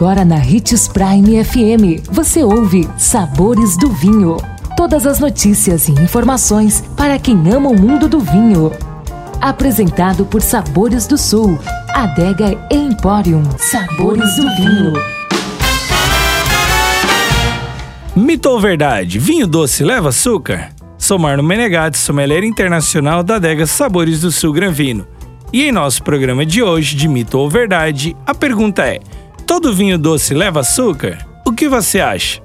Agora na Ritz Prime FM, você ouve Sabores do Vinho. Todas as notícias e informações para quem ama o mundo do vinho. Apresentado por Sabores do Sul, Adega Emporium. Sabores do Vinho. Mito ou verdade? Vinho doce leva açúcar? Sou Marno Menegatti, sommelier internacional da adega Sabores do Sul Gran Vino. E em nosso programa de hoje, de Mito ou Verdade, a pergunta é: todo vinho doce leva açúcar? O que você acha?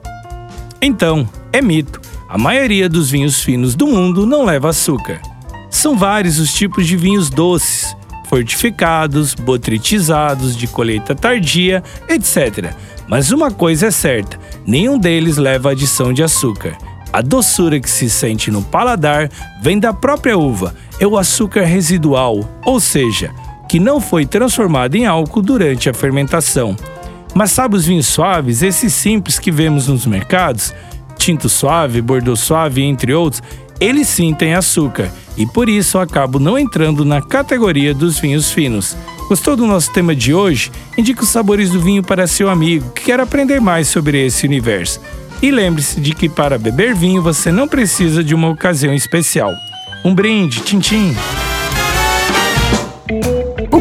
Então, é mito. A maioria dos vinhos finos do mundo não leva açúcar. São vários os tipos de vinhos doces, fortificados, botritizados, de colheita tardia, etc. Mas uma coisa é certa: nenhum deles leva adição de açúcar. A doçura que se sente no paladar vem da própria uva, é o açúcar residual, ou seja, que não foi transformado em álcool durante a fermentação. Mas sabe os vinhos suaves, esses simples que vemos nos mercados? Tinto suave, bordeaux suave, entre outros, eles sim têm açúcar e por isso acabo não entrando na categoria dos vinhos finos. Gostou do nosso tema de hoje? Indique os sabores do vinho para seu amigo que quer aprender mais sobre esse universo. E lembre-se de que para beber vinho você não precisa de uma ocasião especial. Um brinde, tchim, tchim.